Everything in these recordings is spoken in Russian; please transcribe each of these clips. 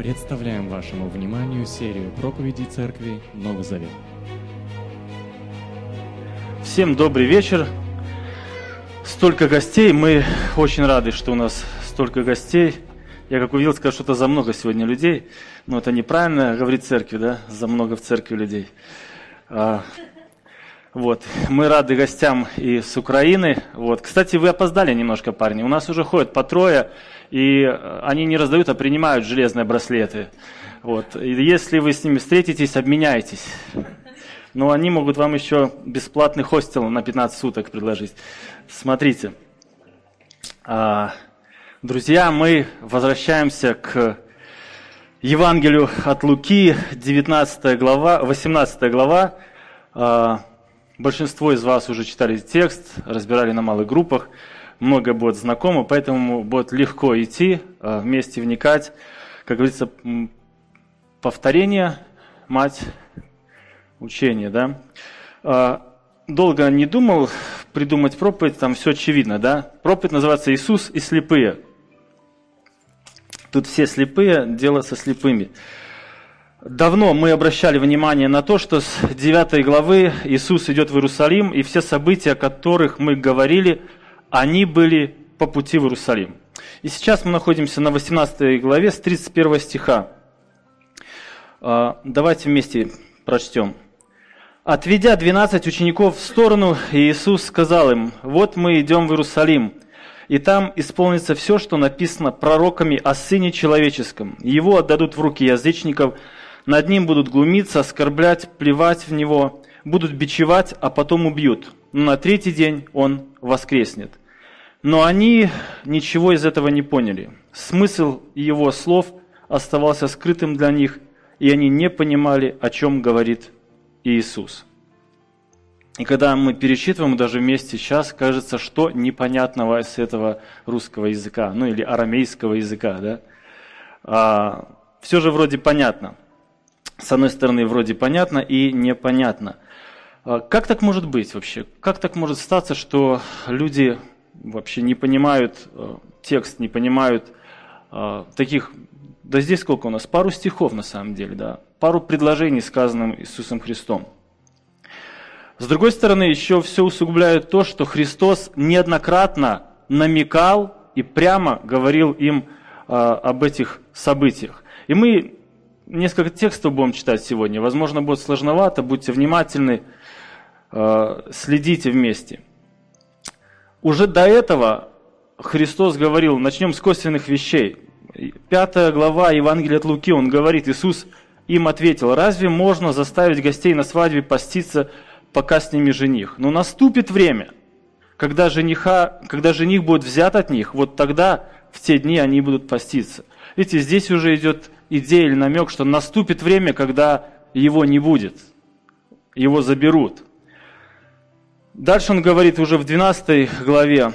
Представляем вашему вниманию серию проповедей Церкви Новый Завет. Всем добрый вечер. Столько гостей. Мы очень рады, что у нас столько гостей. Я как увидел, сказал, что это за много сегодня людей. Но это неправильно говорить церкви, да? За много в церкви людей. А, вот. Мы рады гостям и с Украины. Вот. Кстати, вы опоздали немножко, парни. У нас уже ходят по трое, и они не раздают, а принимают железные браслеты. Вот. И если вы с ними встретитесь, обменяйтесь. Но они могут вам еще бесплатный хостел на 15 суток предложить. Смотрите. А, друзья, мы возвращаемся к Евангелию от Луки, 19 глава, 18 глава. Большинство из вас уже читали текст, разбирали на малых группах, много будет знакомо, поэтому будет легко идти, э, вместе вникать. Как говорится, повторение, мать учения, да. Э, долго не думал придумать проповедь, там все очевидно, да. Проповедь называется «Иисус и слепые». Тут все слепые, дело со слепыми. Давно мы обращали внимание на то, что с 9 главы Иисус идет в Иерусалим, и все события, о которых мы говорили, они были по пути в Иерусалим. И сейчас мы находимся на 18 главе с 31 стиха. А, давайте вместе прочтем. «Отведя 12 учеников в сторону, Иисус сказал им, «Вот мы идем в Иерусалим, и там исполнится все, что написано пророками о Сыне Человеческом. Его отдадут в руки язычников, над ним будут глумиться, оскорблять, плевать в него, будут бичевать, а потом убьют. Но на третий день он воскреснет. Но они ничего из этого не поняли. Смысл его слов оставался скрытым для них, и они не понимали, о чем говорит Иисус. И когда мы перечитываем даже вместе сейчас, кажется, что непонятного с этого русского языка, ну или арамейского языка, да? А, все же вроде понятно с одной стороны, вроде понятно и непонятно. А как так может быть вообще? Как так может статься, что люди вообще не понимают э, текст, не понимают э, таких... Да здесь сколько у нас? Пару стихов на самом деле, да. Пару предложений, сказанным Иисусом Христом. С другой стороны, еще все усугубляет то, что Христос неоднократно намекал и прямо говорил им э, об этих событиях. И мы несколько текстов будем читать сегодня. Возможно, будет сложновато, будьте внимательны, э, следите вместе. Уже до этого Христос говорил, начнем с косвенных вещей. Пятая глава Евангелия от Луки, он говорит, Иисус им ответил, разве можно заставить гостей на свадьбе поститься, пока с ними жених? Но наступит время, когда, жениха, когда жених будет взят от них, вот тогда в те дни они будут поститься. Видите, здесь уже идет идея или намек, что наступит время, когда его не будет, его заберут. Дальше он говорит уже в 12 главе,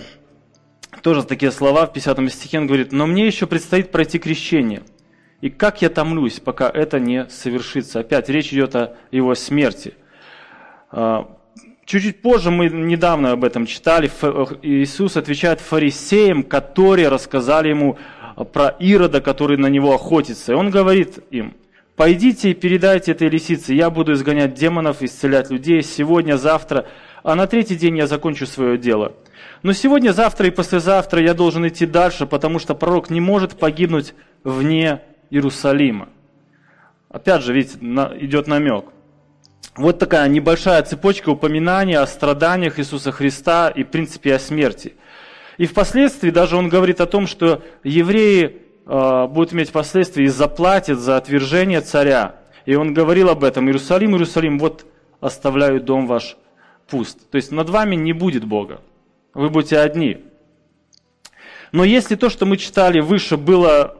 тоже такие слова, в 50 стихе он говорит, «Но мне еще предстоит пройти крещение, и как я томлюсь, пока это не совершится». Опять речь идет о его смерти. А, чуть-чуть позже мы недавно об этом читали. Иисус отвечает фарисеям, которые рассказали ему про Ирода, который на него охотится. И он говорит им, пойдите и передайте этой лисице, я буду изгонять демонов, исцелять людей сегодня, завтра, а на третий день я закончу свое дело. Но сегодня, завтра и послезавтра я должен идти дальше, потому что пророк не может погибнуть вне Иерусалима. Опять же, видите, идет намек. Вот такая небольшая цепочка упоминаний о страданиях Иисуса Христа и, в принципе, о смерти – и впоследствии даже он говорит о том, что евреи э, будут иметь последствия и заплатят за отвержение царя. И он говорил об этом. Иерусалим, Иерусалим, вот оставляю дом ваш пуст. То есть над вами не будет Бога. Вы будете одни. Но если то, что мы читали выше, было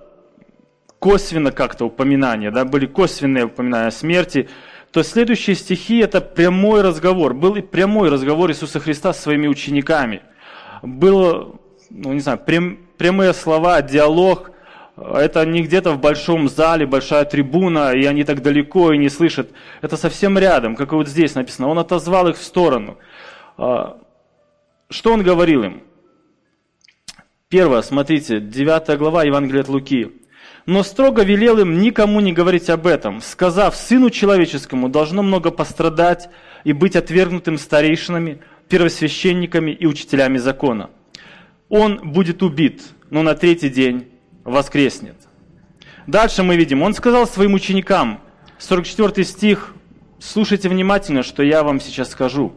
косвенно как-то упоминание, да, были косвенные упоминания о смерти, то следующие стихи это прямой разговор. Был и прямой разговор Иисуса Христа с своими учениками – было, ну не знаю, прям, прямые слова, диалог. Это не где-то в большом зале, большая трибуна, и они так далеко и не слышат. Это совсем рядом, как и вот здесь написано. Он отозвал их в сторону. А, что он говорил им? Первое, смотрите, 9 глава Евангелия от Луки. но строго велел им никому не говорить об этом, сказав, сыну человеческому должно много пострадать и быть отвергнутым старейшинами, первосвященниками и учителями закона. Он будет убит, но на третий день воскреснет. Дальше мы видим, он сказал своим ученикам, 44 стих, слушайте внимательно, что я вам сейчас скажу.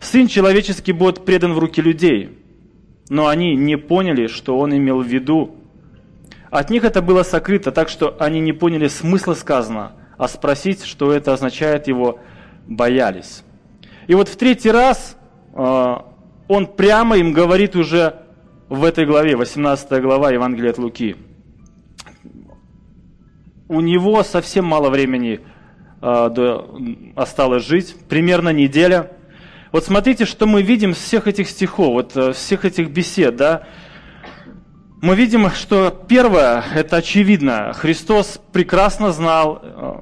Сын человеческий будет предан в руки людей, но они не поняли, что он имел в виду от них это было сокрыто, так что они не поняли смысла сказанного, а спросить, что это означает, его боялись. И вот в третий раз он прямо им говорит уже в этой главе, 18 глава Евангелия от Луки. У него совсем мало времени до, осталось жить, примерно неделя. Вот смотрите, что мы видим с всех этих стихов, вот э, всех этих бесед, да, мы видим, что первое, это очевидно, Христос прекрасно знал э,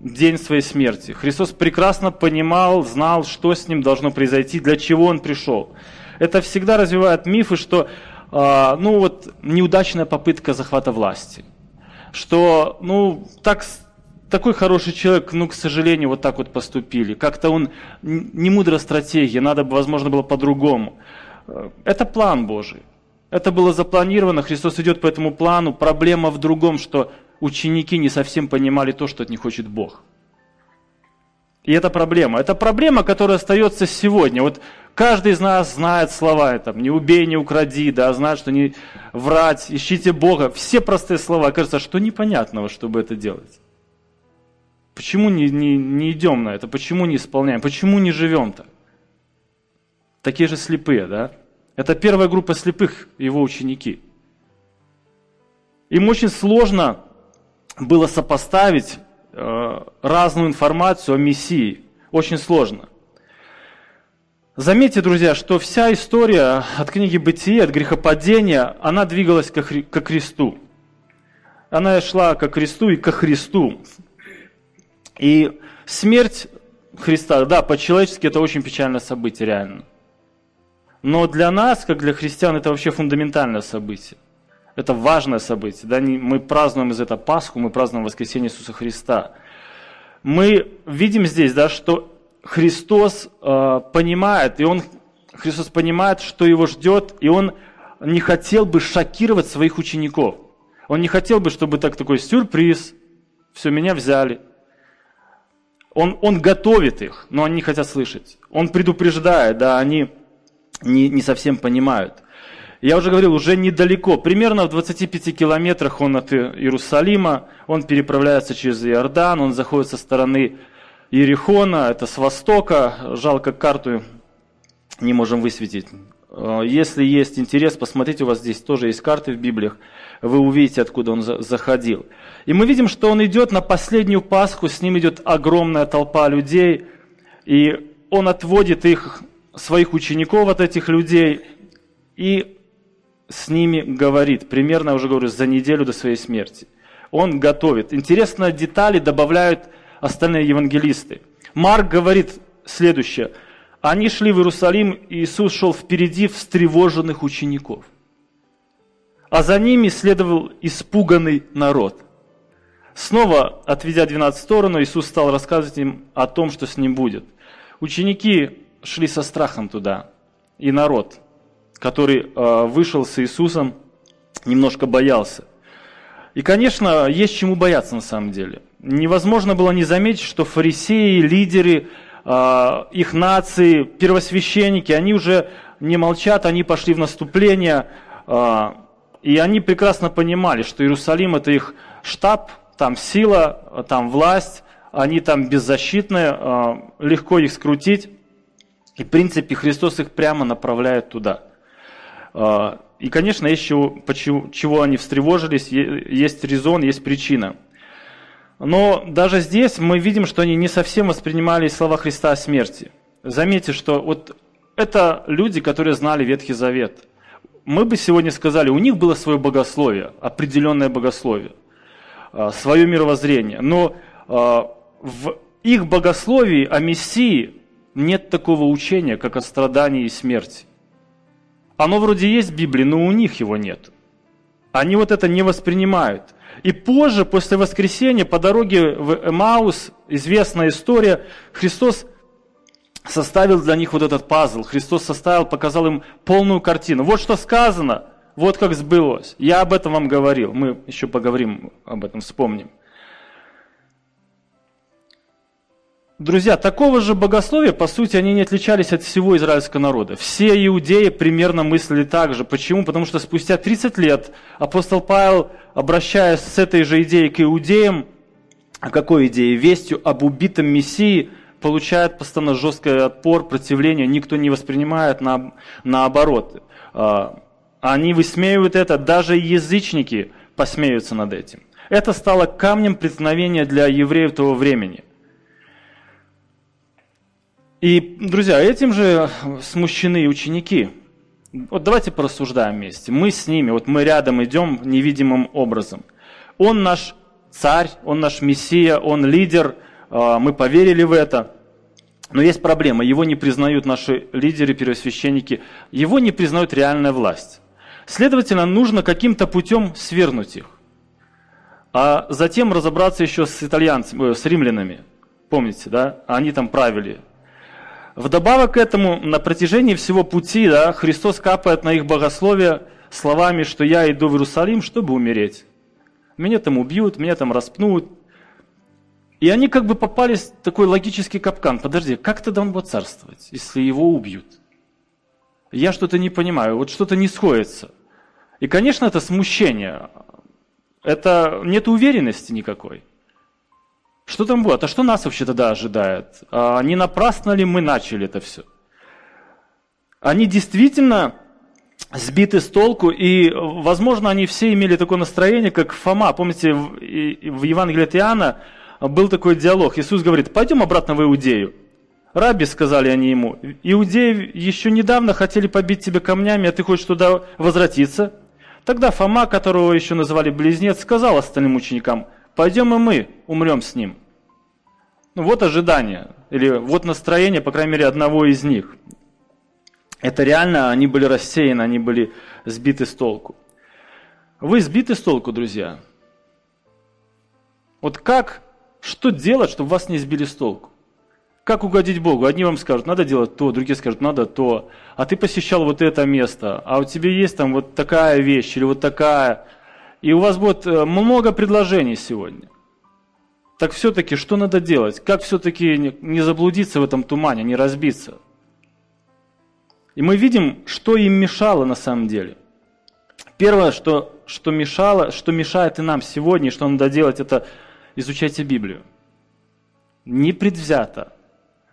день своей смерти. Христос прекрасно понимал, знал, что с ним должно произойти, для чего он пришел. Это всегда развивает мифы, что э, ну вот, неудачная попытка захвата власти. Что ну, так, такой хороший человек, ну, к сожалению, вот так вот поступили. Как-то он не мудрая стратегия, надо бы, возможно, было по-другому. Это план Божий. Это было запланировано, Христос идет по этому плану. Проблема в другом, что ученики не совсем понимали то, что от них хочет Бог. И это проблема. Это проблема, которая остается сегодня. Вот каждый из нас знает слова, там, не убей, не укради, да, знает, что не врать, ищите Бога. Все простые слова. Кажется, что непонятного, чтобы это делать. Почему не, не, не идем на это? Почему не исполняем? Почему не живем так? Такие же слепые, да? Это первая группа слепых, его ученики. Им очень сложно было сопоставить э, разную информацию о Мессии. Очень сложно. Заметьте, друзья, что вся история от книги Бытия, от грехопадения, она двигалась ко, Хри- ко Христу. Она шла ко Христу и ко Христу. И смерть Христа, да, по-человечески это очень печальное событие, реально. Но для нас, как для христиан, это вообще фундаментальное событие. Это важное событие. Да? Мы празднуем из этого Пасху, мы празднуем воскресение Иисуса Христа. Мы видим здесь, да, что Христос э, понимает, и он, Христос понимает, что его ждет, и он не хотел бы шокировать своих учеников. Он не хотел бы, чтобы так такой сюрприз, все, меня взяли. Он, он готовит их, но они не хотят слышать. Он предупреждает, да, они не, не совсем понимают. Я уже говорил, уже недалеко, примерно в 25 километрах он от Иерусалима, он переправляется через Иордан, он заходит со стороны Иерихона, это с востока, жалко карту не можем высветить. Э, если есть интерес, посмотрите, у вас здесь тоже есть карты в Библиях, вы увидите, откуда он заходил. И мы видим, что он идет на последнюю Пасху, с ним идет огромная толпа людей, и он отводит их своих учеников от этих людей и с ними говорит, примерно, я уже говорю, за неделю до своей смерти. Он готовит. Интересно, детали добавляют остальные евангелисты. Марк говорит следующее. Они шли в Иерусалим, и Иисус шел впереди встревоженных учеников. А за ними следовал испуганный народ. Снова, отведя 12 в сторону, Иисус стал рассказывать им о том, что с ним будет. Ученики шли со страхом туда. И народ, который э, вышел с Иисусом, немножко боялся. И, конечно, есть чему бояться на самом деле. Невозможно было не заметить, что фарисеи, лидеры, э, их нации, первосвященники, они уже не молчат, они пошли в наступление, э, и они прекрасно понимали, что Иерусалим это их штаб, там сила, там власть, они там беззащитны, легко их скрутить. И, в принципе, Христос их прямо направляет туда. А, и, конечно, есть чего, почему, чего они встревожились, есть резон, есть причина. Но даже здесь мы видим, что они не совсем воспринимали слова Христа о смерти. Заметьте, что вот это люди, которые знали Ветхий Завет. Мы бы сегодня сказали, у них было свое богословие, определенное богословие, а, свое мировоззрение. Но а, в их богословии о Мессии нет такого учения, как о страдании и смерти. Оно вроде есть в Библии, но у них его нет. Они вот это не воспринимают. И позже, после воскресения, по дороге в Эмаус, известная история, Христос составил для них вот этот пазл. Христос составил, показал им полную картину. Вот что сказано, вот как сбылось. Я об этом вам говорил. Мы еще поговорим об этом, вспомним. Друзья, такого же богословия, по сути, они не отличались от всего израильского народа. Все иудеи примерно мыслили так же. Почему? Потому что спустя 30 лет апостол Павел, обращаясь с этой же идеей к иудеям, о какой идее? Вестью об убитом Мессии, получает постоянно жесткий отпор, противление, никто не воспринимает на, наоборот. А, они высмеивают это, даже язычники посмеются над этим. Это стало камнем преткновения для евреев того времени – и, друзья, этим же смущены ученики. Вот давайте порассуждаем вместе. Мы с ними, вот мы рядом идем невидимым образом. Он наш царь, он наш мессия, он лидер, а, мы поверили в это. Но есть проблема, его не признают наши лидеры, первосвященники, его не признают реальная власть. Следовательно, нужно каким-то путем свернуть их. А затем разобраться еще с итальянцами, э, с римлянами. Помните, да? Они там правили Вдобавок к этому, на протяжении всего пути да, Христос капает на их богословие словами, что я иду в Иерусалим, чтобы умереть. Меня там убьют, меня там распнут. И они как бы попались в такой логический капкан. Подожди, как тогда он будет царствовать, если его убьют? Я что-то не понимаю, вот что-то не сходится. И, конечно, это смущение. Это нет уверенности никакой. Что там будет? А что нас вообще тогда ожидает? А не напрасно ли мы начали это все? Они действительно сбиты с толку, и, возможно, они все имели такое настроение, как Фома. Помните, в Евангелии от Иоанна был такой диалог. Иисус говорит, пойдем обратно в Иудею. Раби, сказали они ему, иудеи еще недавно хотели побить тебя камнями, а ты хочешь туда возвратиться? Тогда Фома, которого еще называли близнец, сказал остальным ученикам – пойдем и мы умрем с ним. Ну вот ожидание, или вот настроение, по крайней мере, одного из них. Это реально, они были рассеяны, они были сбиты с толку. Вы сбиты с толку, друзья? Вот как, что делать, чтобы вас не сбили с толку? Как угодить Богу? Одни вам скажут, надо делать то, другие скажут, надо то. А ты посещал вот это место, а у тебя есть там вот такая вещь или вот такая и у вас будет э, много предложений сегодня. Так все-таки что надо делать? Как все-таки не заблудиться в этом тумане, не разбиться? И мы видим, что им мешало на самом деле. Первое, что, что мешало, что мешает и нам сегодня, и что надо делать, это изучайте Библию. Не предвзято.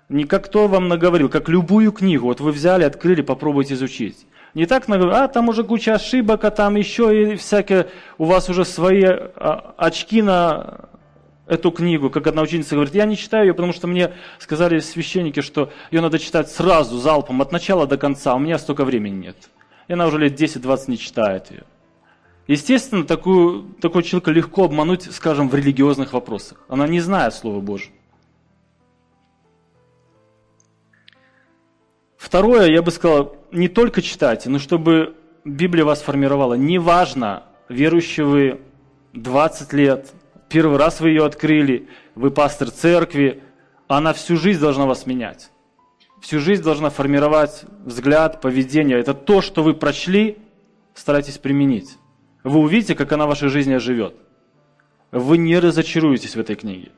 Не как кто вам наговорил, как любую книгу. Вот вы взяли, открыли, попробуйте изучить. Не так, а там уже куча ошибок, а там еще и всякие, у вас уже свои а, очки на эту книгу, как одна ученица говорит, я не читаю ее, потому что мне сказали священники, что ее надо читать сразу, залпом, от начала до конца, а у меня столько времени нет. И она уже лет 10-20 не читает ее. Естественно, такую, такой человека легко обмануть, скажем, в религиозных вопросах. Она не знает Слова Божьего. Второе, я бы сказал, не только читайте, но чтобы Библия вас формировала. Неважно, верующие вы 20 лет, первый раз вы ее открыли, вы пастор церкви, она всю жизнь должна вас менять. Всю жизнь должна формировать взгляд, поведение. Это то, что вы прочли, старайтесь применить. Вы увидите, как она в вашей жизни оживет. Вы не разочаруетесь в этой книге.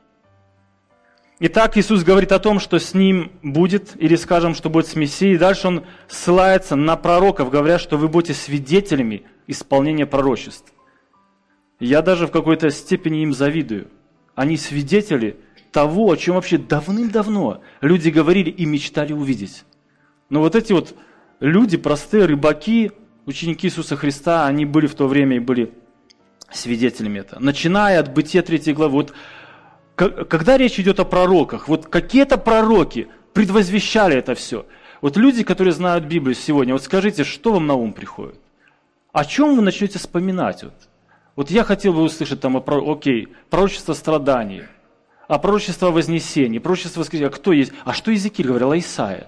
Итак, Иисус говорит о том, что с ним будет, или скажем, что будет с Мессией. Дальше он ссылается на пророков, говоря, что вы будете свидетелями исполнения пророчеств. Я даже в какой-то степени им завидую. Они свидетели того, о чем вообще давным-давно люди говорили и мечтали увидеть. Но вот эти вот люди, простые рыбаки, ученики Иисуса Христа, они были в то время и были свидетелями этого. Начиная от Бытия 3 главы, вот когда речь идет о пророках, вот какие-то пророки предвозвещали это все. Вот люди, которые знают Библию сегодня, вот скажите, что вам на ум приходит? О чем вы начнете вспоминать? Вот, вот я хотел бы услышать там, окей, пророчество страданий, а пророчество вознесения, пророчество воскресения. А кто есть? А что Иезекииль говорил? А Исаия.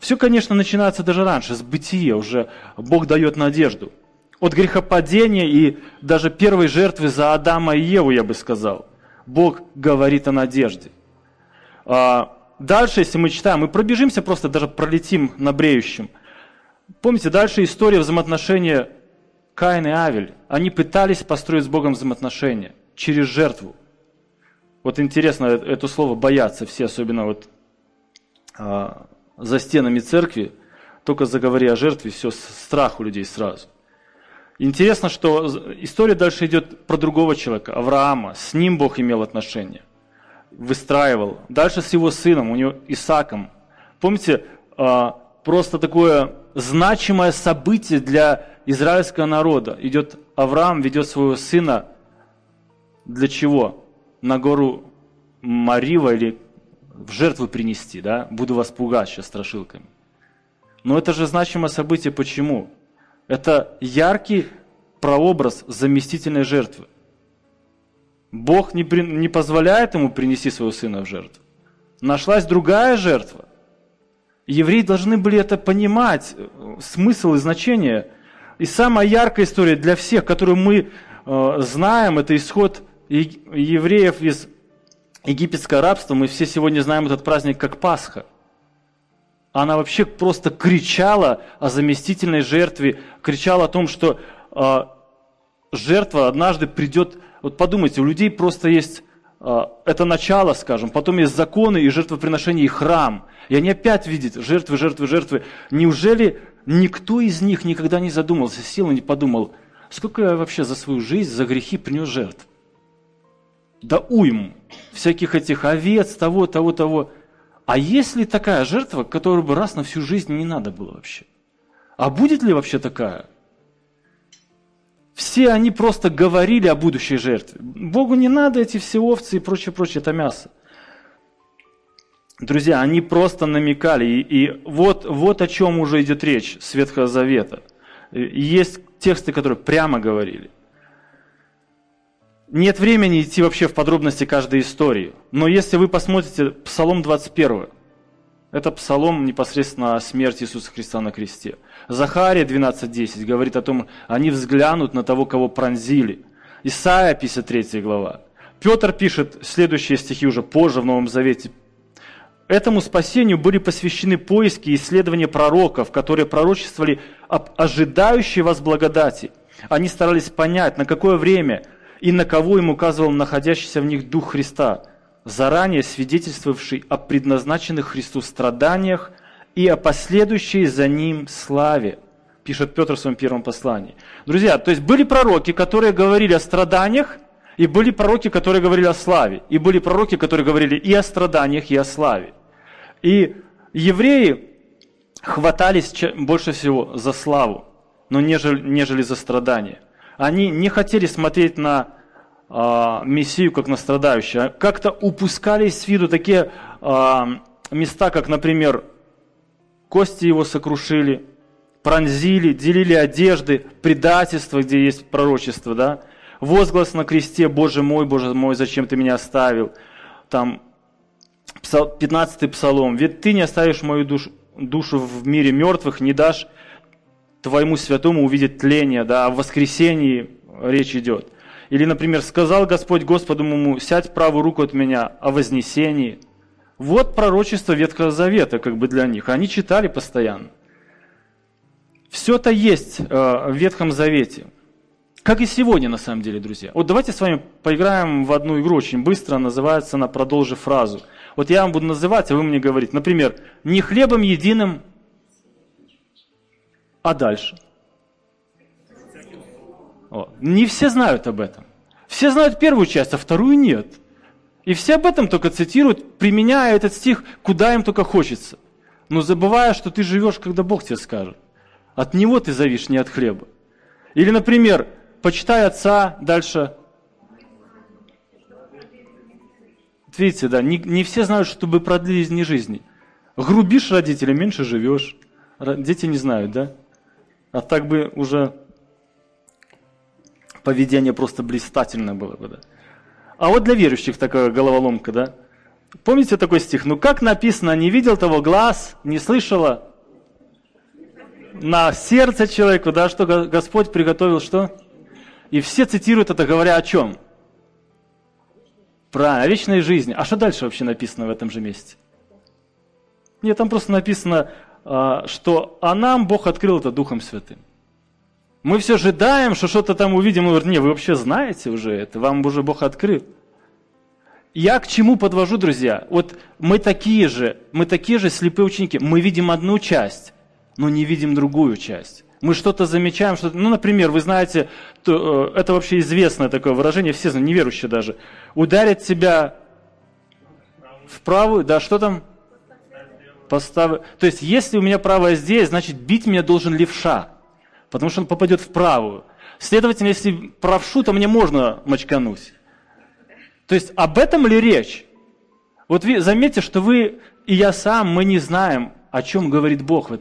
Все, конечно, начинается даже раньше, с бытия уже. Бог дает надежду. от грехопадения и даже первой жертвы за Адама и Еву, я бы сказал. Бог говорит о надежде. А, дальше, если мы читаем, мы пробежимся просто, даже пролетим на бреющем. Помните, дальше история взаимоотношения Каин и Авель. Они пытались построить с Богом взаимоотношения через жертву. Вот интересно, э, это слово боятся все, особенно вот а, за стенами церкви. Только заговори о жертве, все, страх у людей сразу. Интересно, что история дальше идет про другого человека, Авраама. С ним Бог имел отношения, выстраивал. Дальше с его сыном, у него Исаком. Помните, а, просто такое значимое событие для израильского народа. Идет Авраам, ведет своего сына для чего? На гору Марива или в жертву принести, да? Буду вас пугать сейчас страшилками. Но это же значимое событие. Почему? Это яркий прообраз заместительной жертвы. Бог не, при, не позволяет ему принести своего сына в жертву. Нашлась другая жертва. Евреи должны были это понимать, смысл и значение. И самая яркая история для всех, которую мы э, знаем, это исход евреев из египетского рабства. Мы все сегодня знаем этот праздник как Пасха. Она вообще просто кричала о заместительной жертве, кричала о том, что э, жертва однажды придет. Вот подумайте, у людей просто есть э, это начало, скажем, потом есть законы и жертвоприношение, и храм. И они опять видят жертвы, жертвы, жертвы. Неужели никто из них никогда не задумался, сел не подумал, сколько я вообще за свою жизнь, за грехи принес жертв? Да уйм всяких этих овец, того, того, того. А есть ли такая жертва, которую бы раз на всю жизнь не надо было вообще? А будет ли вообще такая? Все они просто говорили о будущей жертве. Богу не надо эти все овцы и прочее, прочее, это мясо. Друзья, они просто намекали. И, и вот, вот о чем уже идет речь с Ветхого Завета. Есть тексты, которые прямо говорили. Нет времени идти вообще в подробности каждой истории. Но если вы посмотрите Псалом 21, это псалом непосредственно о смерти Иисуса Христа на кресте. Захария 12.10 говорит о том, они взглянут на того, кого пронзили. Исайя 53 глава. Петр пишет следующие стихи уже позже в Новом Завете. Этому спасению были посвящены поиски и исследования пророков, которые пророчествовали об ожидающей вас благодати. Они старались понять, на какое время – и на кого им указывал находящийся в них Дух Христа, заранее свидетельствовавший о предназначенных Христу страданиях и о последующей за ним славе, пишет Петр в своем первом послании. Друзья, то есть были пророки, которые говорили о страданиях, и были пророки, которые говорили о славе, и были пророки, которые говорили и о страданиях, и о славе. И евреи хватались больше всего за славу, но нежели, нежели за страдания – они не хотели смотреть на э, Мессию как на страдающего. Как-то упускались с виду такие э, места, как, например, кости его сокрушили, пронзили, делили одежды, предательство, где есть пророчество, да? возглас на кресте, Боже мой, Боже мой, зачем ты меня оставил? Там 15-й псалом, ведь ты не оставишь мою душу, душу в мире мертвых, не дашь твоему святому увидеть тление, да, о воскресении речь идет. Или, например, сказал Господь Господу ему, сядь правую руку от меня о вознесении. Вот пророчество Ветхого Завета как бы для них. Они читали постоянно. Все это есть э, в Ветхом Завете. Как и сегодня, на самом деле, друзья. Вот давайте с вами поиграем в одну игру очень быстро, называется она «Продолжи фразу». Вот я вам буду называть, а вы мне говорите, например, «Не хлебом единым а дальше? Не все знают об этом. Все знают первую часть, а вторую нет. И все об этом только цитируют, применяя этот стих, куда им только хочется. Но забывая, что ты живешь, когда Бог тебе скажет. От Него ты зависишь, не от хлеба. Или, например, почитай отца, дальше. Видите, да, не, не все знают, чтобы продлить дни жизни. Грубишь родителям, меньше живешь. Дети не знают, да? А так бы уже поведение просто блистательное было бы, да. А вот для верующих такая головоломка, да. Помните такой стих? Ну как написано, не видел того глаз, не слышала на сердце человеку, да, что Господь приготовил что? И все цитируют это, говоря о чем? Правильно, о вечной жизни. А что дальше вообще написано в этом же месте? Нет, там просто написано, а, что а нам Бог открыл это Духом Святым. Мы все ожидаем, что что-то там увидим. Он говорит, не, вы вообще знаете уже это, вам уже Бог открыл. Я к чему подвожу, друзья? Вот мы такие же, мы такие же слепые ученики. Мы видим одну часть, но не видим другую часть. Мы что-то замечаем, что ну, например, вы знаете, то, э, это вообще известное такое выражение, все знают, неверующие даже. Ударить себя в правую, да, что там? Постав... То есть, если у меня правая здесь, значит, бить меня должен левша, потому что он попадет в правую. Следовательно, если правшу, то мне можно мочкануть. То есть, об этом ли речь? Вот вы заметьте, что вы и я сам, мы не знаем, о чем говорит Бог в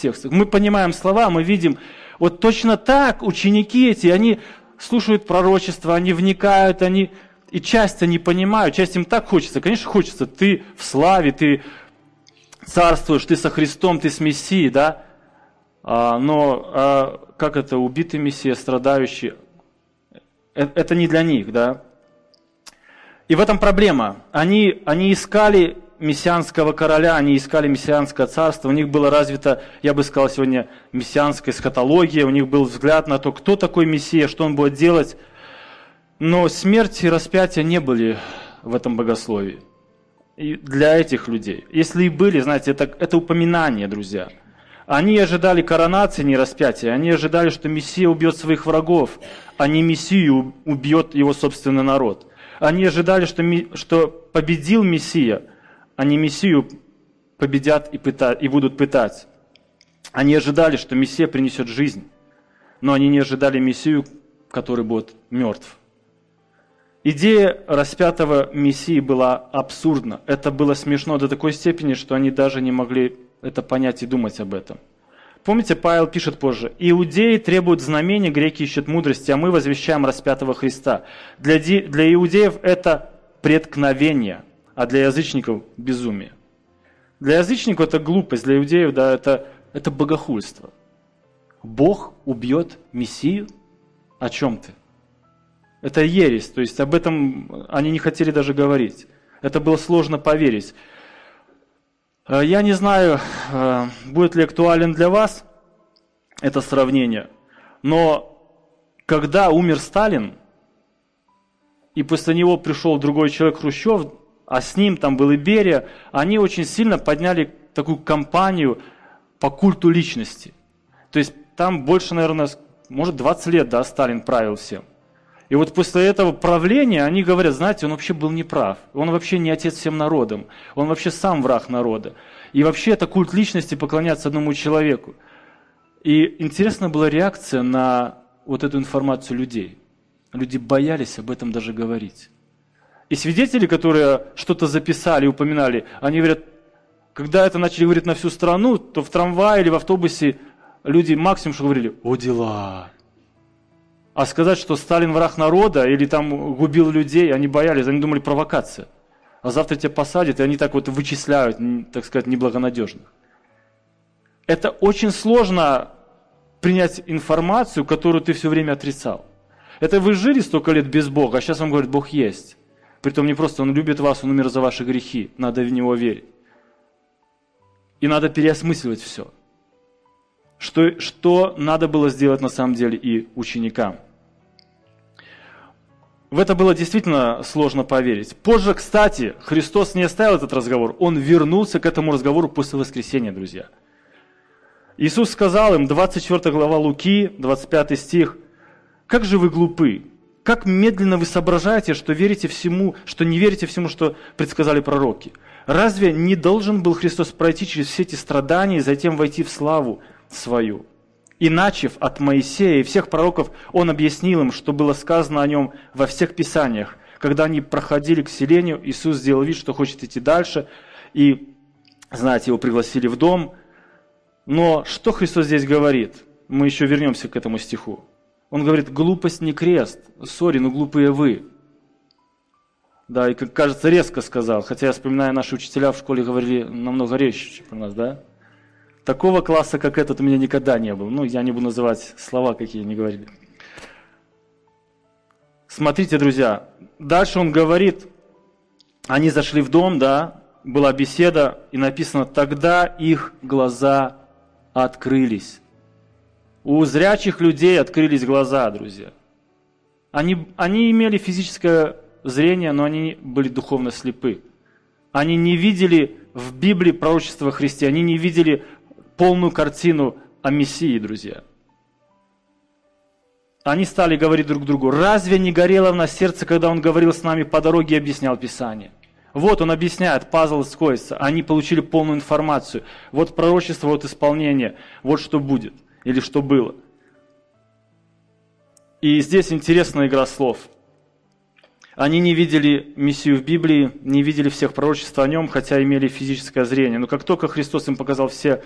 текстах. Мы понимаем слова, мы видим. Вот точно так ученики эти, они слушают пророчество, они вникают, они и часть они понимают, часть им так хочется. Конечно, хочется. Ты в славе, ты царствуешь, ты со Христом, ты с Мессией, да? А, но а, как это, убитый Мессия, страдающий, это, это не для них, да? И в этом проблема. Они, они искали мессианского короля, они искали мессианское царство, у них было развито, я бы сказал сегодня, мессианская эсхатология, у них был взгляд на то, кто такой Мессия, что он будет делать. Но смерть и распятие не были в этом богословии. И для этих людей. Если и были, знаете, это, это упоминание, друзья. Они ожидали коронации, не распятия. Они ожидали, что Мессия убьет своих врагов, а не Мессию убьет его собственный народ. Они ожидали, что, что победил Мессия – они Мессию победят и, пытать, и будут пытать. Они ожидали, что Мессия принесет жизнь, но они не ожидали Мессию, который будет мертв. Идея распятого Мессии была абсурдна. Это было смешно до такой степени, что они даже не могли это понять и думать об этом. Помните, Павел пишет позже, «Иудеи требуют знамения, греки ищут мудрости, а мы возвещаем распятого Христа». Для, для иудеев это преткновение – а для язычников – безумие. Для язычников это глупость, для иудеев да, это, это богохульство. Бог убьет Мессию? О чем ты? Это ересь, то есть об этом они не хотели даже говорить. Это было сложно поверить. Э, я не знаю, э, будет ли актуален для вас это сравнение, но когда умер Сталин, и после него пришел другой человек Хрущев, а с ним там был и Берия, они очень сильно подняли такую кампанию по культу личности. То есть там больше, наверное, может 20 лет, да, Сталин правил всем. И вот после этого правления они говорят, знаете, он вообще был неправ. Он вообще не отец всем народам. Он вообще сам враг народа. И вообще это культ личности поклоняться одному человеку. И интересна была реакция на вот эту информацию людей. Люди боялись об этом даже говорить. И свидетели, которые что-то записали, упоминали, они говорят, когда это начали говорить на всю страну, то в трамвае или в автобусе люди максимум что говорили, о дела. А сказать, что Сталин враг народа или там губил людей, они боялись, они думали провокация. А завтра тебя посадят, и они так вот вычисляют, так сказать, неблагонадежных. Это очень сложно принять информацию, которую ты все время отрицал. Это вы жили столько лет без Бога, а сейчас вам говорят, Бог есть. Притом не просто Он любит вас, Он умер за ваши грехи. Надо в Него верить. И надо переосмысливать все. Что, что надо было сделать на самом деле и ученикам. В это было действительно сложно поверить. Позже, кстати, Христос не оставил этот разговор. Он вернулся к этому разговору после воскресения, друзья. Иисус сказал им, 24 глава Луки, 25 стих, «Как же вы глупы, как медленно вы соображаете, что верите всему, что не верите всему, что предсказали пророки? Разве не должен был Христос пройти через все эти страдания и затем войти в славу свою? И начав от Моисея и всех пророков, он объяснил им, что было сказано о нем во всех Писаниях. Когда они проходили к селению, Иисус сделал вид, что хочет идти дальше, и, знаете, его пригласили в дом. Но что Христос здесь говорит? Мы еще вернемся к этому стиху. Он говорит, глупость не крест. Сори, но глупые вы. Да, и, как кажется, резко сказал. Хотя я вспоминаю, наши учителя в школе говорили намного резче, чем у нас, да? Такого класса, как этот, у меня никогда не было. Ну, я не буду называть слова, какие они говорили. Смотрите, друзья, дальше он говорит, они зашли в дом, да, была беседа, и написано, тогда их глаза открылись. У зрячих людей открылись глаза, друзья. Они, они имели физическое зрение, но они были духовно слепы. Они не видели в Библии пророчества Христе, они не видели полную картину о Мессии, друзья. Они стали говорить друг другу, разве не горело в нас сердце, когда он говорил с нами по дороге и объяснял Писание? Вот он объясняет, пазл сходится, они получили полную информацию. Вот пророчество, вот исполнение, вот что будет или что было. И здесь интересная игра слов. Они не видели Мессию в Библии, не видели всех пророчеств о нем, хотя имели физическое зрение. Но как только Христос им показал все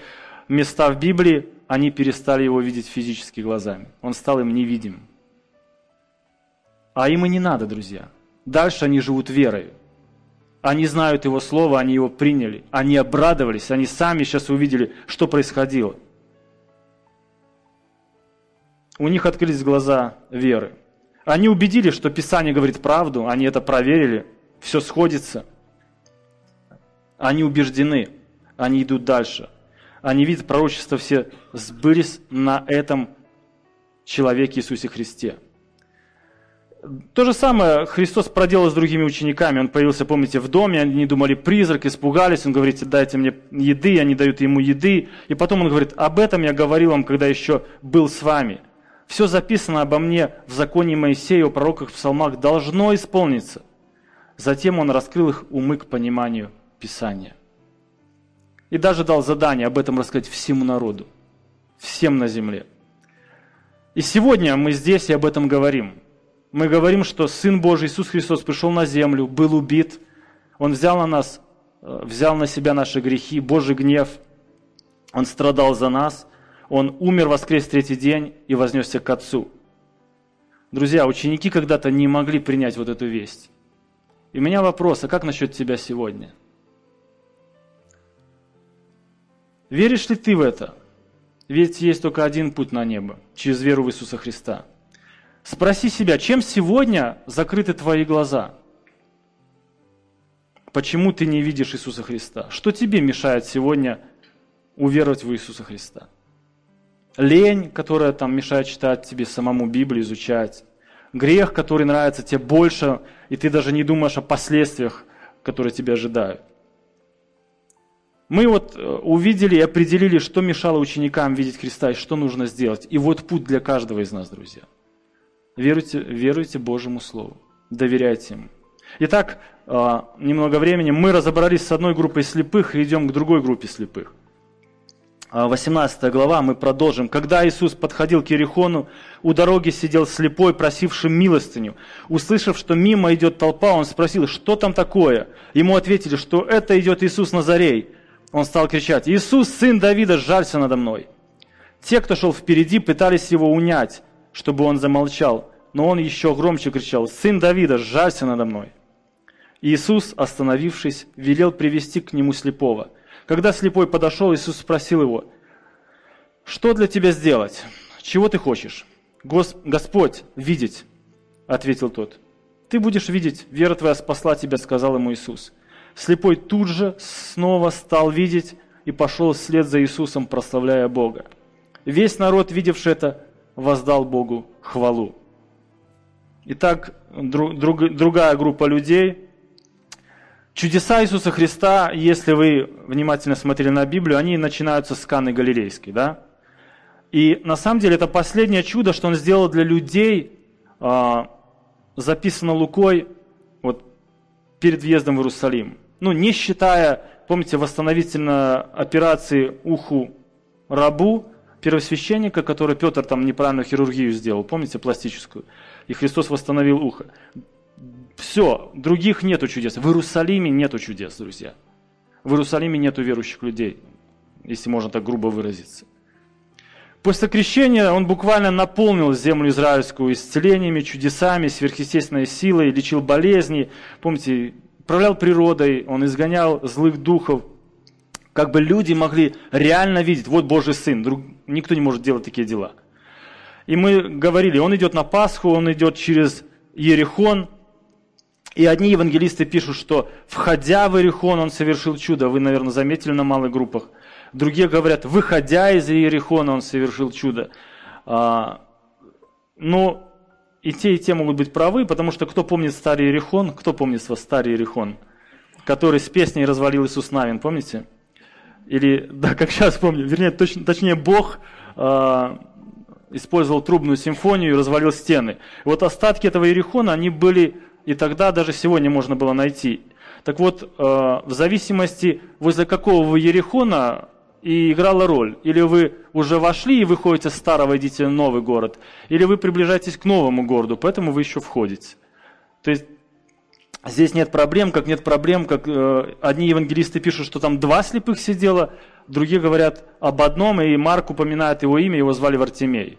места в Библии, они перестали его видеть физически глазами. Он стал им невидим. А им и не надо, друзья. Дальше они живут верой. Они знают Его Слово, они его приняли, они обрадовались, они сами сейчас увидели, что происходило. У них открылись глаза веры. Они убедились, что Писание говорит правду, они это проверили, все сходится. Они убеждены, они идут дальше. Они видят пророчества все сбылись на этом человеке Иисусе Христе. То же самое Христос проделал с другими учениками. Он появился, помните, в доме, они думали призрак, испугались. Он говорит, дайте мне еды, они дают ему еды. И потом он говорит, об этом я говорил вам, когда еще был с вами. Все записано обо мне в законе Моисея, о пророках, в псалмах должно исполниться. Затем он раскрыл их умы к пониманию Писания. И даже дал задание об этом рассказать всему народу, всем на земле. И сегодня мы здесь и об этом говорим – мы говорим, что Сын Божий Иисус Христос пришел на землю, был убит, Он взял на нас, э, взял на себя наши грехи, Божий гнев, Он страдал за нас, Он умер, воскрес в третий день и вознесся к Отцу. Друзья, ученики когда-то не могли принять вот эту весть. И у меня вопрос, а как насчет тебя сегодня? Веришь ли ты в это? Ведь есть только один путь на небо, через веру в Иисуса Христа – Спроси себя, чем сегодня закрыты твои глаза? Почему ты не видишь Иисуса Христа? Что тебе мешает сегодня уверовать в Иисуса Христа? Лень, которая там мешает читать тебе самому Библию, изучать. Грех, который нравится тебе больше, и ты даже не думаешь о последствиях, которые тебя ожидают. Мы вот э, увидели и определили, что мешало ученикам видеть Христа и что нужно сделать. И вот путь для каждого из нас, друзья – Веруйте, веруйте Божьему Слову, доверяйте Ему. Итак, а, немного времени. Мы разобрались с одной группой слепых и идем к другой группе слепых. 18 а, глава, мы продолжим. Когда Иисус подходил к Ерехону, у дороги сидел слепой, просивший милостыню. Услышав, что мимо идет толпа, он спросил, что там такое? Ему ответили, что это идет Иисус Назарей. Он стал кричать, Иисус, сын Давида, жалься надо мной. Те, кто шел впереди, пытались его унять чтобы он замолчал, но он еще громче кричал, «Сын Давида, жалься надо мной!» Иисус, остановившись, велел привести к нему слепого. Когда слепой подошел, Иисус спросил его, «Что для тебя сделать? Чего ты хочешь?» Гос «Господь, видеть», — ответил тот. «Ты будешь видеть, вера твоя спасла тебя», — сказал ему Иисус. Слепой тут же снова стал видеть и пошел вслед за Иисусом, прославляя Бога. Весь народ, видевший это, воздал Богу хвалу. Итак, друг, друг, другая группа людей. Чудеса Иисуса Христа, если вы внимательно смотрели на Библию, они начинаются с Каны Галилейской. Да? И на самом деле это последнее чудо, что Он сделал для людей, а, записано Лукой вот, перед въездом в Иерусалим. Ну, не считая, помните, восстановительной операции уху рабу, первосвященника, который Петр там неправильную хирургию сделал, помните, пластическую, и Христос восстановил ухо. Все, других нету чудес. В Иерусалиме нету чудес, друзья. В Иерусалиме нету верующих людей, если можно так грубо выразиться. После крещения он буквально наполнил землю израильскую исцелениями, чудесами, сверхъестественной силой, лечил болезни, помните, управлял природой, он изгонял злых духов. как бы люди могли реально видеть, вот Божий Сын, друг, никто не может делать такие дела. И мы говорили, он идет на Пасху, он идет через Ерехон, и одни евангелисты пишут, что входя в Иерихон, он совершил чудо. Вы, наверное, заметили на малых группах. Другие говорят, выходя из Иерихона, он совершил чудо. А, но и те, и те могут быть правы, потому что кто помнит старый Иерихон? Кто помнит вас старый Иерихон? Который с песней развалил Иисус Навин, помните? Или, да, как сейчас помню, вернее, точ, точнее, Бог а, использовал трубную симфонию и развалил стены. И вот остатки этого Иерихона, они были и тогда даже сегодня можно было найти. Так вот, э, в зависимости, возле какого вы Ерехона и играла роль. Или вы уже вошли и выходите с старого, идите в новый город, или вы приближаетесь к новому городу, поэтому вы еще входите. То есть здесь нет проблем, как нет проблем, как э, одни евангелисты пишут, что там два слепых сидело, другие говорят об одном, и Марк упоминает его имя, его звали Вартимей.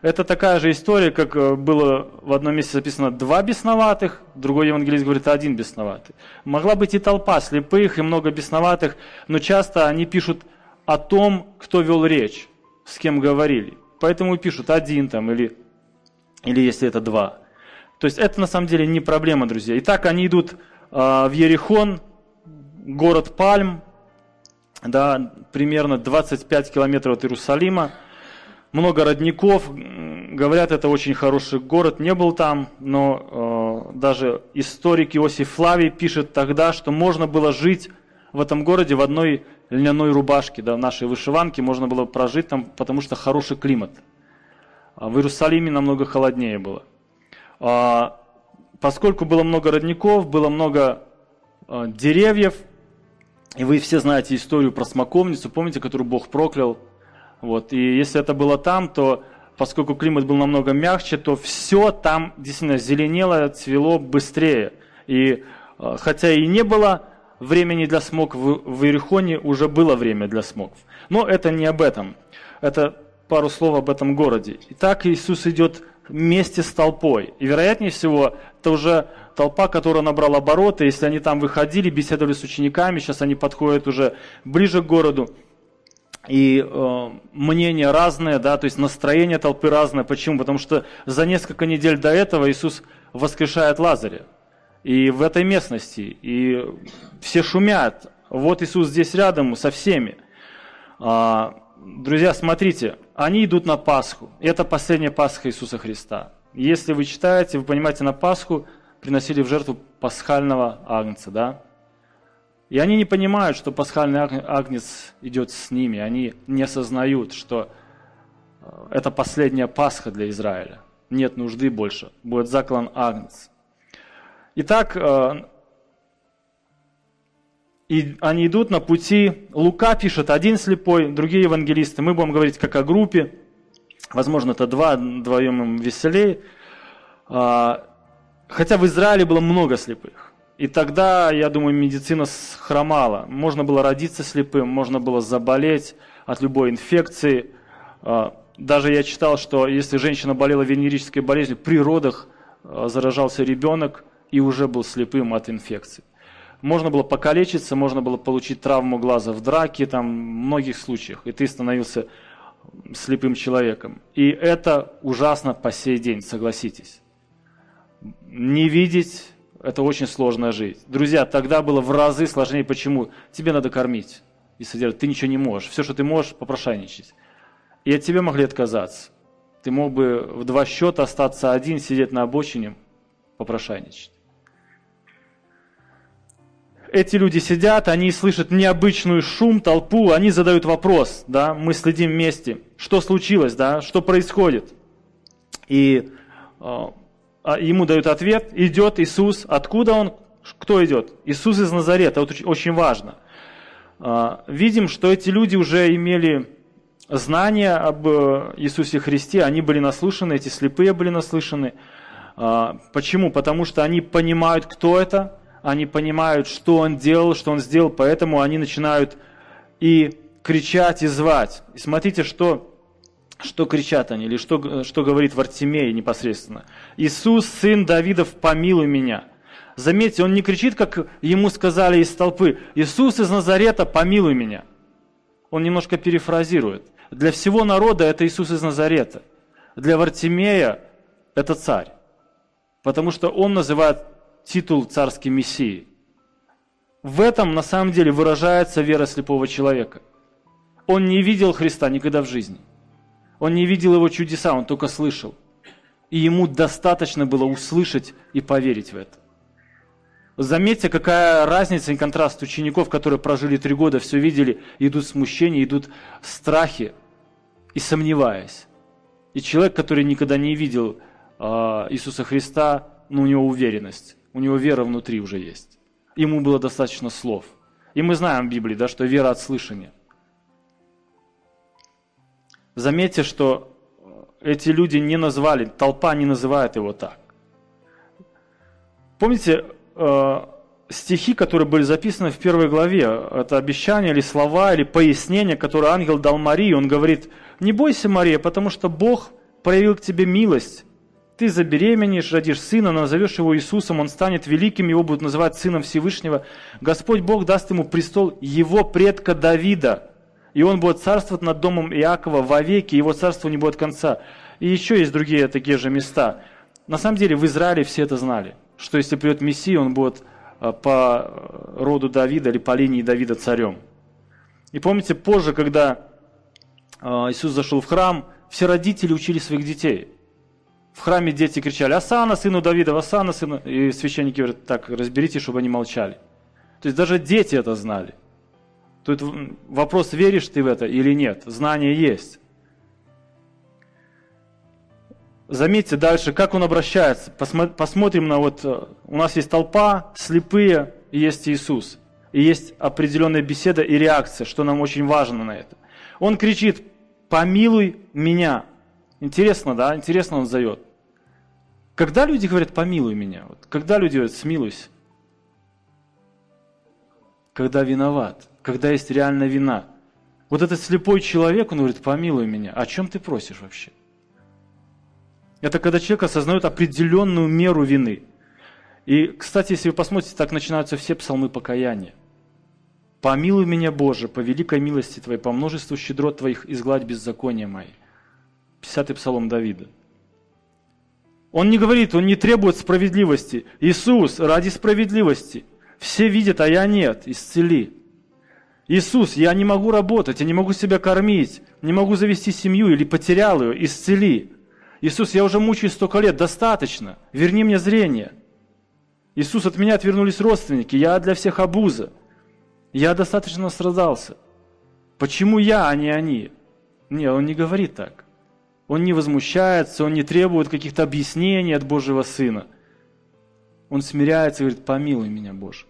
Это такая же история, как э, было в одном месте записано два бесноватых, другой евангелист говорит один бесноватый. Могла быть и толпа слепых, и много бесноватых, но часто они пишут о том, кто вел речь, с кем говорили. Поэтому пишут один там или, или если это два. То есть это на самом деле не проблема, друзья. Итак, они идут э, в Ерихон, город Пальм, да, примерно 25 километров от Иерусалима много родников. Говорят, это очень хороший город. Не был там, но э, даже историк Иосиф Флавий пишет тогда, что можно было жить в этом городе в одной льняной рубашке, да, в нашей вышиванке можно было прожить там, потому что хороший климат. А в Иерусалиме намного холоднее было. А, поскольку было много родников, было много а, деревьев, и вы все знаете историю про смоковницу, помните, которую Бог проклял вот. И если это было там, то поскольку климат был намного мягче, то все там действительно зеленело, цвело быстрее. И хотя и не было времени для смог в, Иерихоне, уже было время для смогов. Но это не об этом. Это пару слов об этом городе. Итак, Иисус идет вместе с толпой. И вероятнее всего, это уже толпа, которая набрала обороты. Если они там выходили, беседовали с учениками, сейчас они подходят уже ближе к городу и э, мнения разные, да, то есть настроение толпы разное. Почему? Потому что за несколько недель до этого Иисус воскрешает Лазаря. И в этой местности. И все шумят. Вот Иисус здесь рядом со всеми. А, друзья, смотрите, они идут на Пасху. Это последняя Пасха Иисуса Христа. Если вы читаете, вы понимаете, на Пасху приносили в жертву пасхального агнца, да? И они не понимают, что пасхальный агнец идет с ними. Они не осознают, что э, это последняя Пасха для Израиля. Нет нужды больше. Будет заклан агнец. Итак, э, и они идут на пути. Лука пишет, один слепой, другие евангелисты. Мы будем говорить как о группе. Возможно, это два, вдвоем им веселее. А, хотя в Израиле было много слепых. И тогда, я думаю, медицина хромала. Можно было родиться слепым, можно было заболеть от любой инфекции. А, даже я читал, что если женщина болела венерической болезнью, при родах а, заражался ребенок и уже был слепым от инфекции. Можно было покалечиться, можно было получить травму глаза в драке, там, в многих случаях, и ты становился слепым человеком. И это ужасно по сей день, согласитесь. Не видеть это очень сложная жизнь. Друзья, тогда было в разы сложнее. Почему? Тебе надо кормить и содержать. Ты ничего не можешь. Все, что ты можешь, попрошайничать. И от тебя могли отказаться. Ты мог бы в два счета остаться один, сидеть на обочине, попрошайничать. Эти люди сидят, они слышат необычную шум, толпу, они задают вопрос, да, мы следим вместе, что случилось, да, что происходит. И а, а ему дают ответ, идет Иисус. Откуда он? Кто идет? Иисус из Назарета. Это очень важно. А, видим, что эти люди уже имели знания об э, Иисусе Христе, они были наслышаны, эти слепые были наслышаны. А, почему? Потому что они понимают, кто это, они понимают, что он делал, что он сделал, поэтому они начинают и кричать, и звать. И смотрите, что что кричат они, или что, что говорит Вартимей непосредственно. «Иисус, сын Давидов, помилуй меня». Заметьте, он не кричит, как ему сказали из толпы, «Иисус из Назарета, помилуй меня». Он немножко перефразирует. Для всего народа это Иисус из Назарета. Для Вартимея это царь. Потому что он называет титул царской мессии. В этом на самом деле выражается вера слепого человека. Он не видел Христа никогда в жизни. Он не видел его чудеса, он только слышал. И ему достаточно было услышать и поверить в это. Заметьте, какая разница и контраст учеников, которые прожили три года, все видели, идут смущения, идут страхи и сомневаясь. И человек, который никогда не видел э, Иисуса Христа, ну, у него уверенность, у него вера внутри уже есть. Ему было достаточно слов. И мы знаем в Библии, да, что вера от слышания. Заметьте, что эти люди не назвали, толпа не называет его так. Помните э, стихи, которые были записаны в первой главе? Это обещание или слова, или пояснение, которое ангел дал Марии. Он говорит, не бойся, Мария, потому что Бог проявил к тебе милость. Ты забеременеешь, родишь сына, назовешь его Иисусом, он станет великим, его будут называть сыном Всевышнего. Господь Бог даст ему престол его предка Давида, и он будет царствовать над домом Иакова вовеки, его царству не будет конца. И еще есть другие такие же места. На самом деле в Израиле все это знали, что если придет Мессия, он будет а, по роду Давида или по линии Давида царем. И помните, позже, когда а, Иисус зашел в храм, все родители учили своих детей. В храме дети кричали «Асана, сыну Давида, Асана, сыну...» И священники говорят, так, разберите, чтобы они молчали. То есть даже дети это знали. Тут вопрос, веришь ты в это или нет. Знание есть. Заметьте дальше, как он обращается. Посмотрим на вот, э, у нас есть толпа, слепые, и есть Иисус. И есть определенная беседа и реакция, что нам очень важно на это. Он кричит, помилуй меня. Интересно, да? Интересно он зовет. Когда люди говорят, помилуй меня? Вот, когда люди говорят, смилуйся? Когда виноват когда есть реальная вина. Вот этот слепой человек, он говорит, помилуй меня. О чем ты просишь вообще? Это когда человек осознает определенную меру вины. И, кстати, если вы посмотрите, так начинаются все псалмы покаяния. «Помилуй меня, Боже, по великой милости Твоей, по множеству щедрот Твоих, изгладь беззакония мои». 50-й псалом Давида. Он не говорит, он не требует справедливости. Иисус, ради справедливости. Все видят, а я нет. Исцели. Иисус, я не могу работать, я не могу себя кормить, не могу завести семью или потерял ее, исцели. Иисус, я уже мучаюсь столько лет, достаточно, верни мне зрение. Иисус, от меня отвернулись родственники, я для всех обуза. Я достаточно страдался. Почему я, а не они? Не, он не говорит так. Он не возмущается, он не требует каких-то объяснений от Божьего Сына. Он смиряется и говорит, помилуй меня, Боже.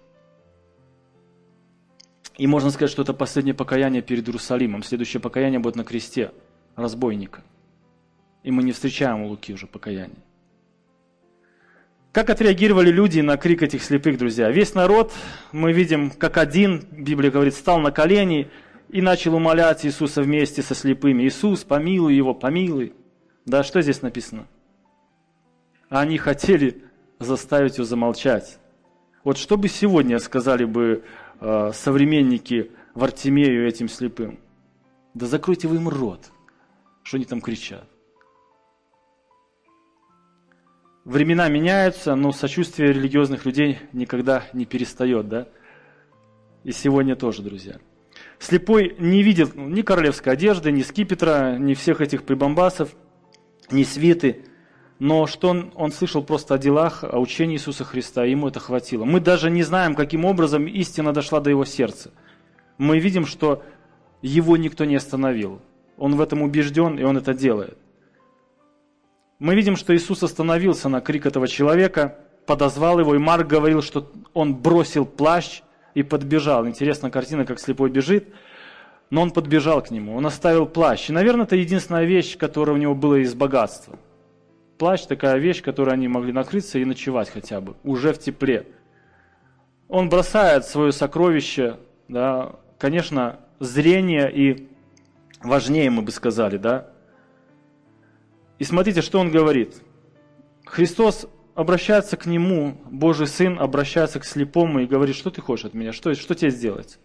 И можно сказать, что это последнее покаяние перед Иерусалимом. Следующее покаяние будет на кресте разбойника. И мы не встречаем у Луки уже покаяние. Как отреагировали люди на крик этих слепых, друзья? Весь народ, мы видим, как один, Библия говорит, стал на колени и начал умолять Иисуса вместе со слепыми. Иисус, помилуй его, помилуй. Да, что здесь написано? Они хотели заставить его замолчать. Вот что бы сегодня сказали бы Э, современники Вартимею этим слепым. Да закройте вы им рот, что они там кричат. Времена меняются, но сочувствие религиозных людей никогда не перестает, да? И сегодня тоже, друзья. Слепой не видел ни королевской одежды, ни скипетра, ни всех этих прибамбасов, ни свиты – но что он, он слышал просто о делах, о учении Иисуса Христа, ему это хватило. Мы даже не знаем, каким образом истина дошла до его сердца. Мы видим, что его никто не остановил. Он в этом убежден, и он это делает. Мы видим, что Иисус остановился на крик этого человека, подозвал его, и Марк говорил, что он бросил плащ и подбежал. Интересная картина, как слепой бежит, но он подбежал к нему, он оставил плащ. И, наверное, это единственная вещь, которая у него была из богатства – Плащ такая вещь, которой они могли накрыться и ночевать хотя бы, уже в тепле. Он бросает свое сокровище, да, конечно, зрение и важнее, мы бы сказали, да. И смотрите, что он говорит. Христос обращается к нему, Божий Сын обращается к слепому и говорит, что ты хочешь от меня, что, что тебе сделать?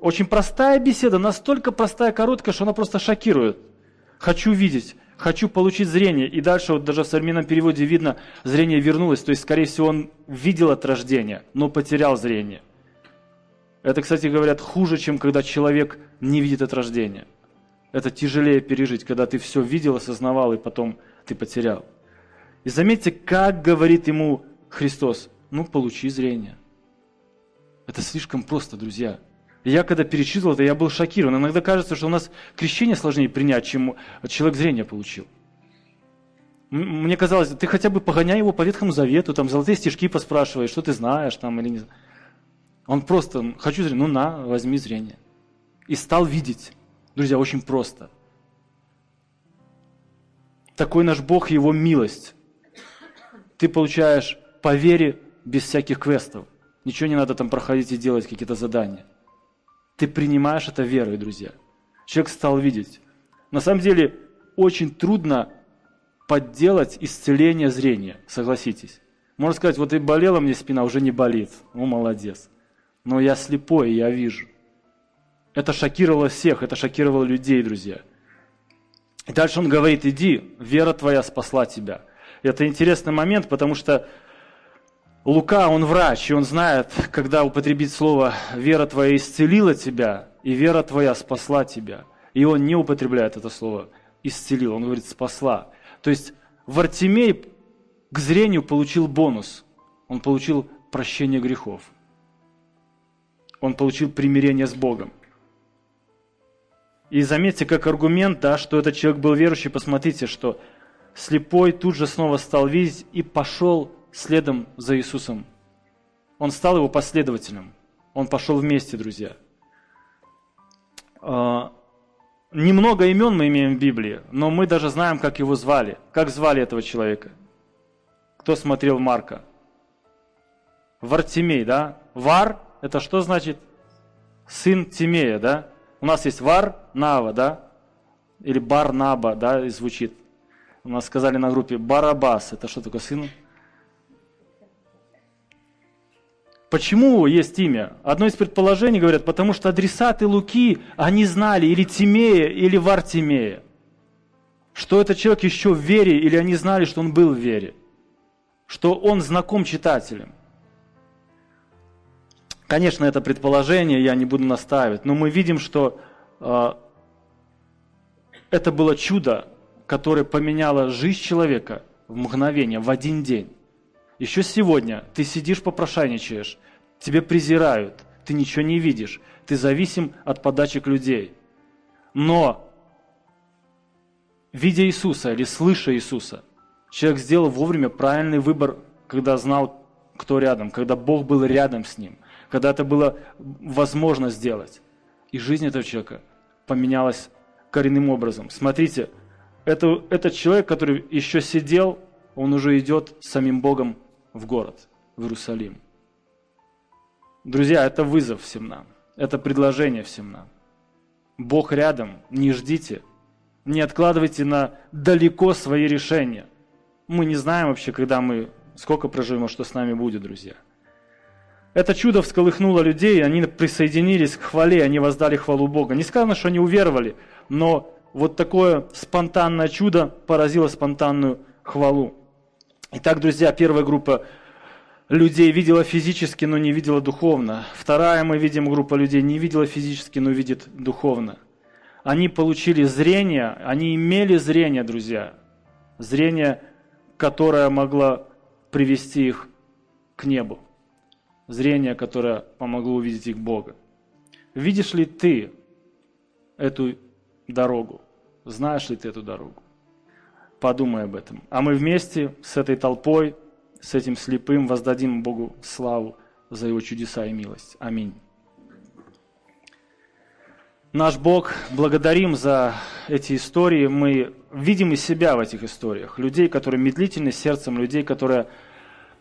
Очень простая беседа, настолько простая, короткая, что она просто шокирует. Хочу видеть, хочу получить зрение. И дальше вот даже в современном переводе видно, зрение вернулось. То есть, скорее всего, он видел от рождения, но потерял зрение. Это, кстати, говорят, хуже, чем когда человек не видит от рождения. Это тяжелее пережить, когда ты все видел, осознавал, и потом ты потерял. И заметьте, как говорит ему Христос. Ну, получи зрение. Это слишком просто, друзья. Я когда перечитывал это, я был шокирован. Иногда кажется, что у нас крещение сложнее принять, чем человек зрение получил. Мне казалось, ты хотя бы погоняй его по Ветхому Завету, там золотые стишки поспрашивай, что ты знаешь там или не Он просто, хочу зрение, ну на, возьми зрение. И стал видеть. Друзья, очень просто. Такой наш Бог, Его милость. Ты получаешь по вере без всяких квестов. Ничего не надо там проходить и делать какие-то задания. Ты принимаешь это верой, друзья. Человек стал видеть. На самом деле, очень трудно подделать исцеление зрения, согласитесь. Можно сказать, вот и болела мне спина, уже не болит. Ну, молодец. Но я слепой, я вижу. Это шокировало всех, это шокировало людей, друзья. И дальше он говорит, иди, вера твоя спасла тебя. Это интересный момент, потому что Лука, он врач, и он знает, когда употребить слово «вера твоя исцелила тебя» и «вера твоя спасла тебя». И он не употребляет это слово «исцелил», он говорит «спасла». То есть Вартимей к зрению получил бонус. Он получил прощение грехов. Он получил примирение с Богом. И заметьте, как аргумент, да, что этот человек был верующий, посмотрите, что слепой тут же снова стал видеть и пошел следом за Иисусом. Он стал его последователем. Он пошел вместе, друзья. А, немного имен мы имеем в Библии, но мы даже знаем, как его звали. Как звали этого человека? Кто смотрел Марка? Вартимей, да? Вар – это что значит? Сын Тимея, да? У нас есть Вар, Нава, да? Или Барнаба, да, и звучит. У нас сказали на группе Барабас. Это что такое сын? Почему есть имя? Одно из предположений говорят, потому что адресаты Луки, они знали или Тимея, или Вартимея. Что этот человек еще в вере, или они знали, что он был в вере. Что он знаком читателям. Конечно, это предположение, я не буду настаивать, но мы видим, что э, это было чудо, которое поменяло жизнь человека в мгновение, в один день. Еще сегодня ты сидишь, попрошайничаешь, тебе презирают, ты ничего не видишь, ты зависим от подачек людей. Но, видя Иисуса или слыша Иисуса, человек сделал вовремя правильный выбор, когда знал, кто рядом, когда Бог был рядом с ним, когда это было возможно сделать. И жизнь этого человека поменялась коренным образом. Смотрите, это, этот человек, который еще сидел, он уже идет самим Богом в город, в Иерусалим. Друзья, это вызов всем нам. Это предложение всем нам. Бог рядом, не ждите. Не откладывайте на далеко свои решения. Мы не знаем вообще, когда мы, сколько проживем, а что с нами будет, друзья. Это чудо всколыхнуло людей, они присоединились к хвале, они воздали хвалу Бога. Не сказано, что они уверовали, но вот такое спонтанное чудо поразило спонтанную хвалу. Итак, друзья, первая группа людей видела физически, но не видела духовно. Вторая мы видим группа людей не видела физически, но видит духовно. Они получили зрение, они имели зрение, друзья. Зрение, которое могло привести их к небу. Зрение, которое помогло увидеть их Бога. Видишь ли ты эту дорогу? Знаешь ли ты эту дорогу? Подумай об этом. А мы вместе с этой толпой, с этим слепым воздадим Богу славу за Его чудеса и милость. Аминь. Наш Бог, благодарим за эти истории. Мы видим и себя в этих историях. Людей, которые медлительны сердцем, людей, которые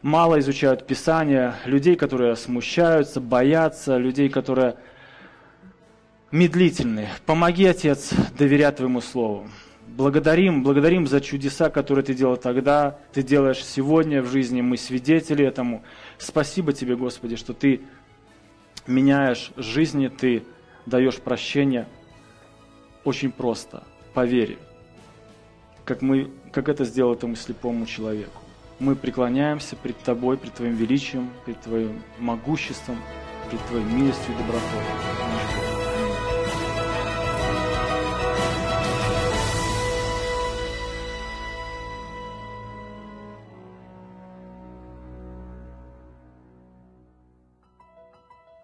мало изучают Писание, людей, которые смущаются, боятся, людей, которые медлительны. Помоги, Отец, доверять Твоему Слову. Благодарим, благодарим за чудеса, которые Ты делал тогда, Ты делаешь сегодня в жизни, мы свидетели этому. Спасибо Тебе, Господи, что Ты меняешь жизни, Ты даешь прощение очень просто, по вере, как, мы, как это сделал этому слепому человеку. Мы преклоняемся пред Тобой, пред Твоим величием, пред Твоим могуществом, пред Твоей милостью и добротой.